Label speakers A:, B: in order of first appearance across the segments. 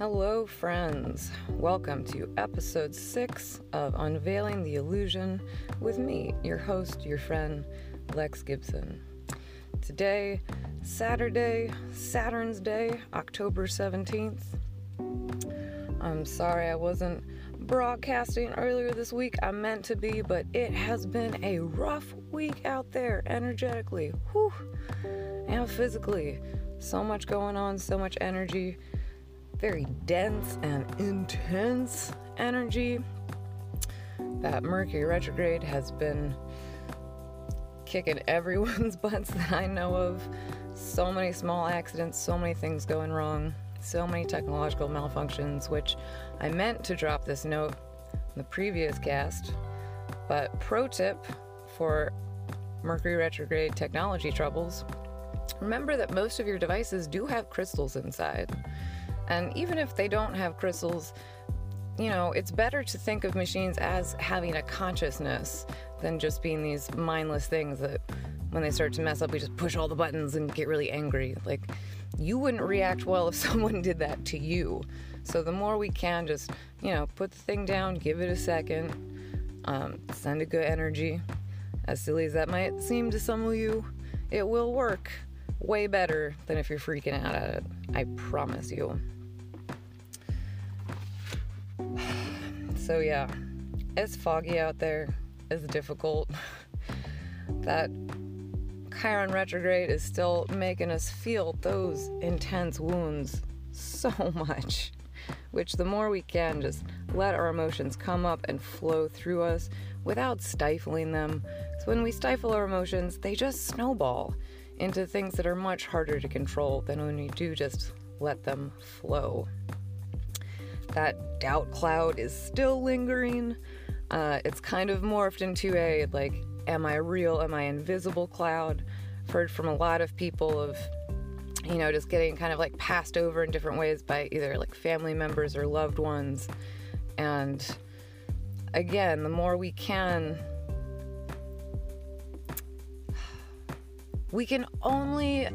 A: Hello, friends. Welcome to episode six of Unveiling the Illusion with me, your host, your friend, Lex Gibson. Today, Saturday, Saturn's Day, October 17th. I'm sorry I wasn't broadcasting earlier this week. I meant to be, but it has been a rough week out there energetically, whew, and physically. So much going on, so much energy, very dense and intense energy. That Mercury retrograde has been kicking everyone's butts that I know of. So many small accidents, so many things going wrong, so many technological malfunctions, which I meant to drop this note in the previous cast. But pro tip for Mercury retrograde technology troubles remember that most of your devices do have crystals inside. And even if they don't have crystals, you know, it's better to think of machines as having a consciousness than just being these mindless things that when they start to mess up, we just push all the buttons and get really angry. Like, you wouldn't react well if someone did that to you. So, the more we can just, you know, put the thing down, give it a second, um, send a good energy. As silly as that might seem to some of you, it will work way better than if you're freaking out at it. I promise you. So, yeah, it's foggy out there, it's difficult. that Chiron retrograde is still making us feel those intense wounds so much. Which, the more we can just let our emotions come up and flow through us without stifling them. So, when we stifle our emotions, they just snowball into things that are much harder to control than when we do just let them flow. That doubt cloud is still lingering. Uh, it's kind of morphed into a like, am I real? Am I invisible cloud? I've heard from a lot of people of, you know, just getting kind of like passed over in different ways by either like family members or loved ones. And again, the more we can we can only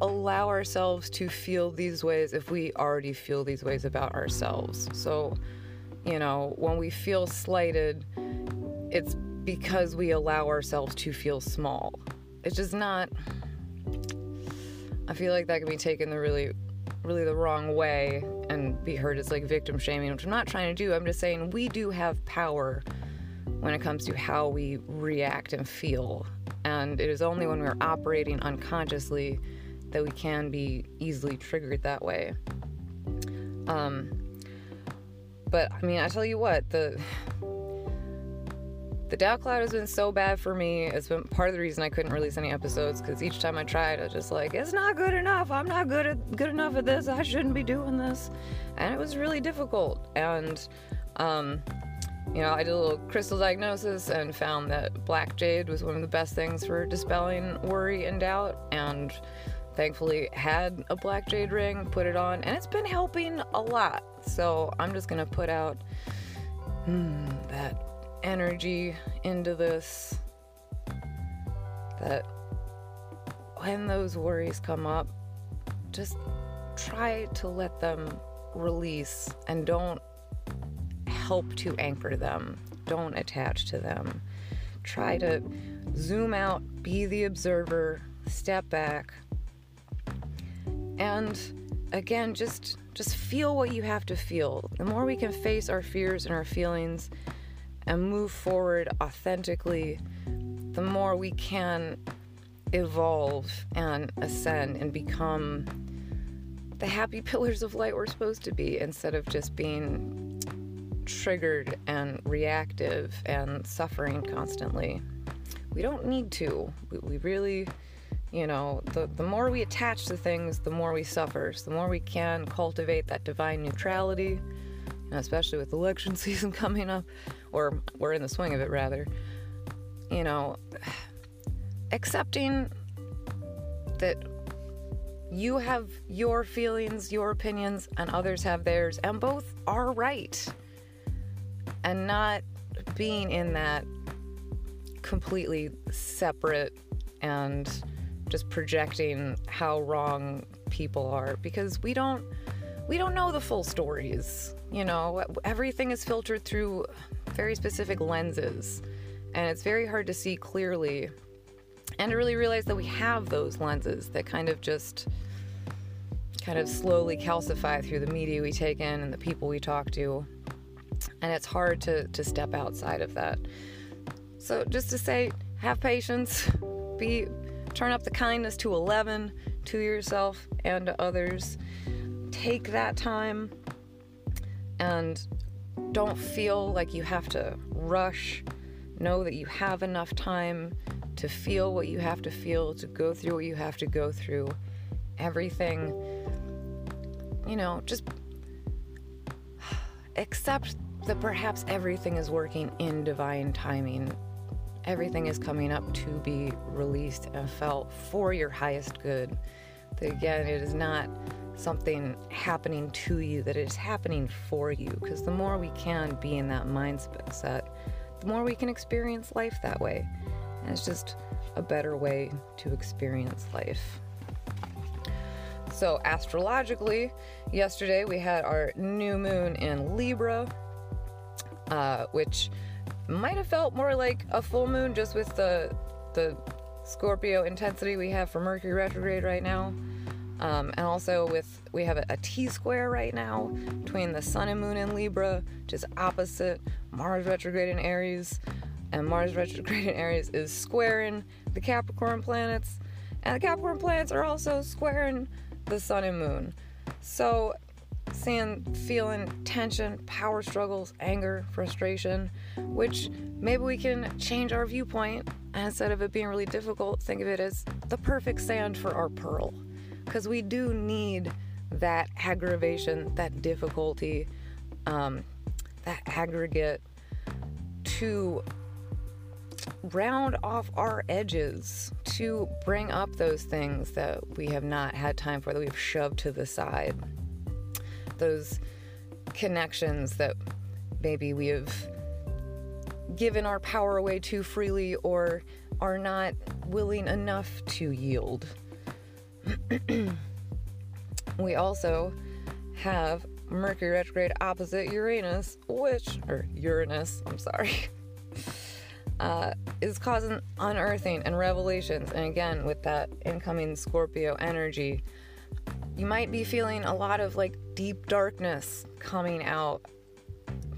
A: allow ourselves to feel these ways if we already feel these ways about ourselves. So, you know, when we feel slighted, it's because we allow ourselves to feel small. It's just not. I feel like that can be taken the really, really the wrong way and be heard as like victim shaming, which I'm not trying to do. I'm just saying we do have power when it comes to how we react and feel. And it is only when we're operating unconsciously that we can be easily triggered that way. Um, but I mean, I tell you what, the the doubt cloud has been so bad for me. It's been part of the reason I couldn't release any episodes because each time I tried, I was just like, it's not good enough. I'm not good at good enough at this. I shouldn't be doing this, and it was really difficult. And um, you know, I did a little crystal diagnosis and found that black jade was one of the best things for dispelling worry and doubt. And thankfully had a black jade ring, put it on, and it's been helping a lot. So I'm just gonna put out hmm, that energy into this. That when those worries come up, just try to let them release and don't help to anchor them. Don't attach to them. Try to zoom out, be the observer, step back, and again just just feel what you have to feel the more we can face our fears and our feelings and move forward authentically the more we can evolve and ascend and become the happy pillars of light we're supposed to be instead of just being triggered and reactive and suffering constantly. We don't need to. We, we really you know, the, the more we attach to things, the more we suffer. So the more we can cultivate that divine neutrality, you know, especially with election season coming up, or we're in the swing of it rather, you know, accepting that you have your feelings, your opinions, and others have theirs, and both are right. And not being in that completely separate and just projecting how wrong people are because we don't we don't know the full stories. You know, everything is filtered through very specific lenses, and it's very hard to see clearly and to really realize that we have those lenses that kind of just kind of slowly calcify through the media we take in and the people we talk to. And it's hard to, to step outside of that. So just to say, have patience, be turn up the kindness to 11 to yourself and to others. Take that time and don't feel like you have to rush. Know that you have enough time to feel what you have to feel, to go through what you have to go through. Everything, you know, just accept that perhaps everything is working in divine timing. Everything is coming up to be released and felt for your highest good. Again, it is not something happening to you, that it is happening for you. Because the more we can be in that mindset, the more we can experience life that way. And it's just a better way to experience life. So, astrologically, yesterday we had our new moon in Libra, uh, which might have felt more like a full moon just with the the Scorpio intensity we have for Mercury retrograde right now. Um, and also with we have a, a T square right now between the Sun and Moon in Libra, is opposite Mars retrograde in Aries and Mars retrograde in Aries is squaring the Capricorn planets, and the Capricorn planets are also squaring the Sun and Moon. So, seeing, feeling tension, power struggles, anger, frustration, which maybe we can change our viewpoint instead of it being really difficult, think of it as the perfect sand for our pearl. Because we do need that aggravation, that difficulty, um, that aggregate to round off our edges to bring up those things that we have not had time for, that we've shoved to the side. Those connections that maybe we have given our power away too freely or are not willing enough to yield. we also have Mercury retrograde opposite Uranus, which, or Uranus, I'm sorry. uh, is causing unearthing and revelations. And again, with that incoming Scorpio energy, you might be feeling a lot of like deep darkness coming out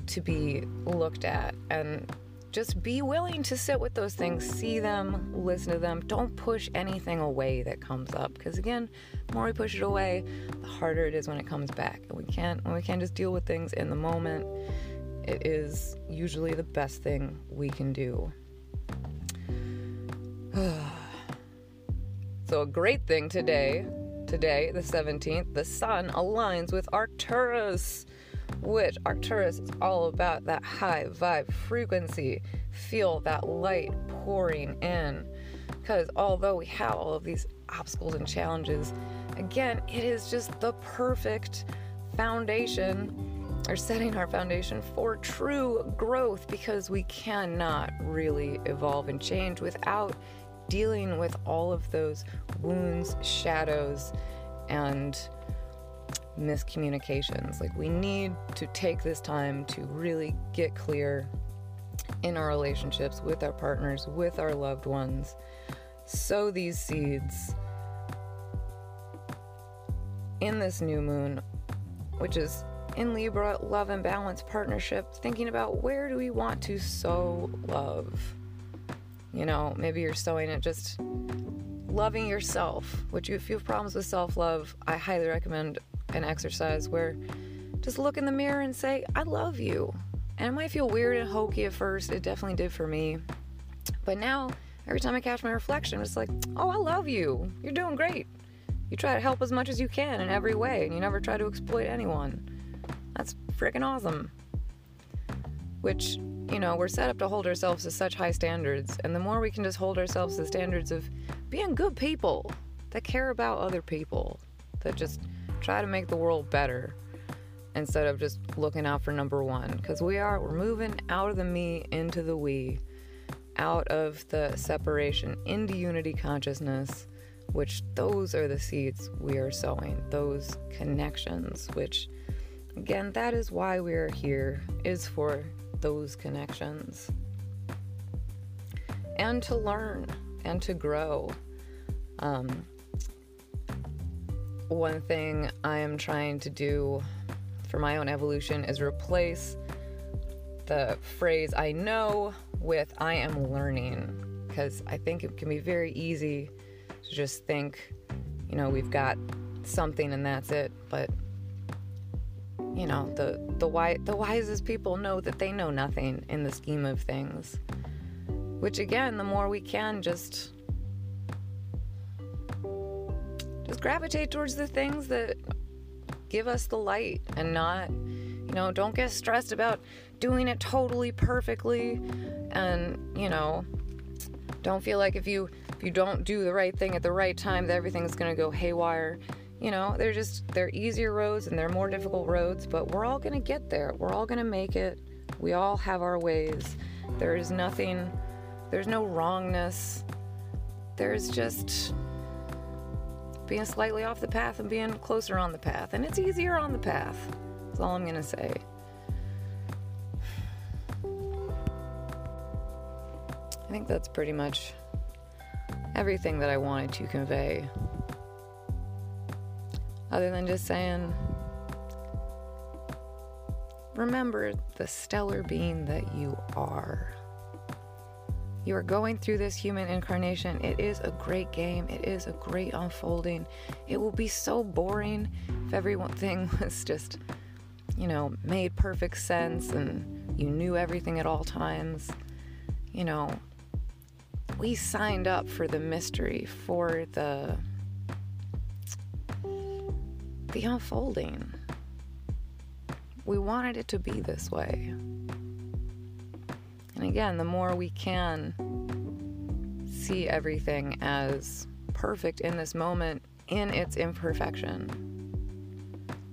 A: to be looked at. And just be willing to sit with those things, see them, listen to them. Don't push anything away that comes up. Because again, the more we push it away, the harder it is when it comes back. And we can't when we can't just deal with things in the moment it is usually the best thing we can do. so, a great thing today, today, the 17th, the sun aligns with Arcturus, which Arcturus is all about that high vibe frequency. Feel that light pouring in. Because although we have all of these obstacles and challenges, again, it is just the perfect foundation or setting our foundation for true growth because we cannot really evolve and change without dealing with all of those wounds, shadows, and miscommunications. Like, we need to take this time to really get clear in our relationships with our partners, with our loved ones. Sow these seeds in this new moon, which is in Libra, love and balance partnership, thinking about where do we want to sow love? You know, maybe you're sowing it just loving yourself, which if you have problems with self love, I highly recommend an exercise where just look in the mirror and say, I love you. And it might feel weird and hokey at first, it definitely did for me. But now, every time I catch my reflection, I'm just like, oh, I love you. You're doing great. You try to help as much as you can in every way, and you never try to exploit anyone. That's freaking awesome. Which, you know, we're set up to hold ourselves to such high standards, and the more we can just hold ourselves to standards of being good people that care about other people, that just try to make the world better instead of just looking out for number one. Because we are, we're moving out of the me into the we, out of the separation into unity consciousness, which those are the seeds we are sowing, those connections, which again, that is why we are here, is for those connections. And to learn and to grow. Um, one thing I am trying to do for my own evolution is replace the phrase I know with I am learning because I think it can be very easy to just think, you know, we've got something and that's it. But you know, the the wise the wisest people know that they know nothing in the scheme of things. Which again, the more we can just just gravitate towards the things that give us the light and not, you know, don't get stressed about doing it totally perfectly and, you know, don't feel like if you if you don't do the right thing at the right time that everything's going to go haywire. You know, they're just they're easier roads and they're more difficult roads, but we're all going to get there. We're all going to make it. We all have our ways. There is nothing there's no wrongness. There's just being slightly off the path and being closer on the path. And it's easier on the path. That's all I'm going to say. I think that's pretty much everything that I wanted to convey. Other than just saying, remember the stellar being that you are. You are going through this human incarnation. It is a great game. It is a great unfolding. It will be so boring if everything was just, you know, made perfect sense and you knew everything at all times. You know, we signed up for the mystery, for the the unfolding. We wanted it to be this way. And again, the more we can see everything as perfect in this moment, in its imperfection,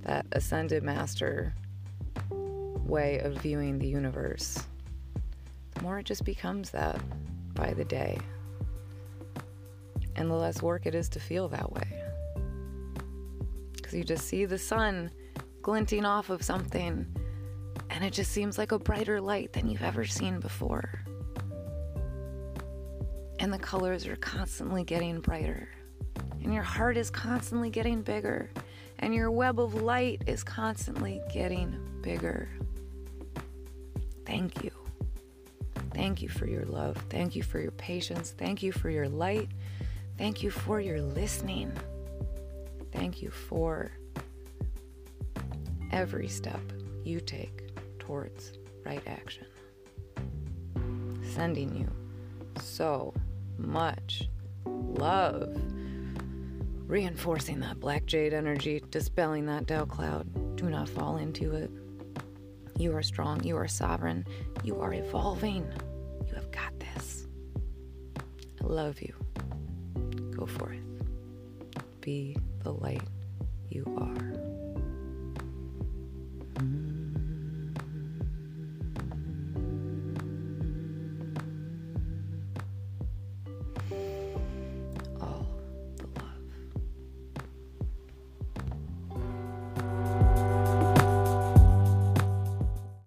A: that ascended master way of viewing the universe, the more it just becomes that by the day. And the less work it is to feel that way. Because you just see the sun glinting off of something, and it just seems like a brighter light than you've ever seen before. And the colors are constantly getting brighter, and your heart is constantly getting bigger, and your web of light is constantly getting bigger. Thank you. Thank you for your love. Thank you for your patience. Thank you for your light. Thank you for your listening. Thank you for every step you take towards right action. Sending you so much love. Reinforcing that black jade energy, dispelling that doubt cloud. Do not fall into it. You are strong. You are sovereign. You are evolving. You have got this. I love you. Go forth. Be the light you are.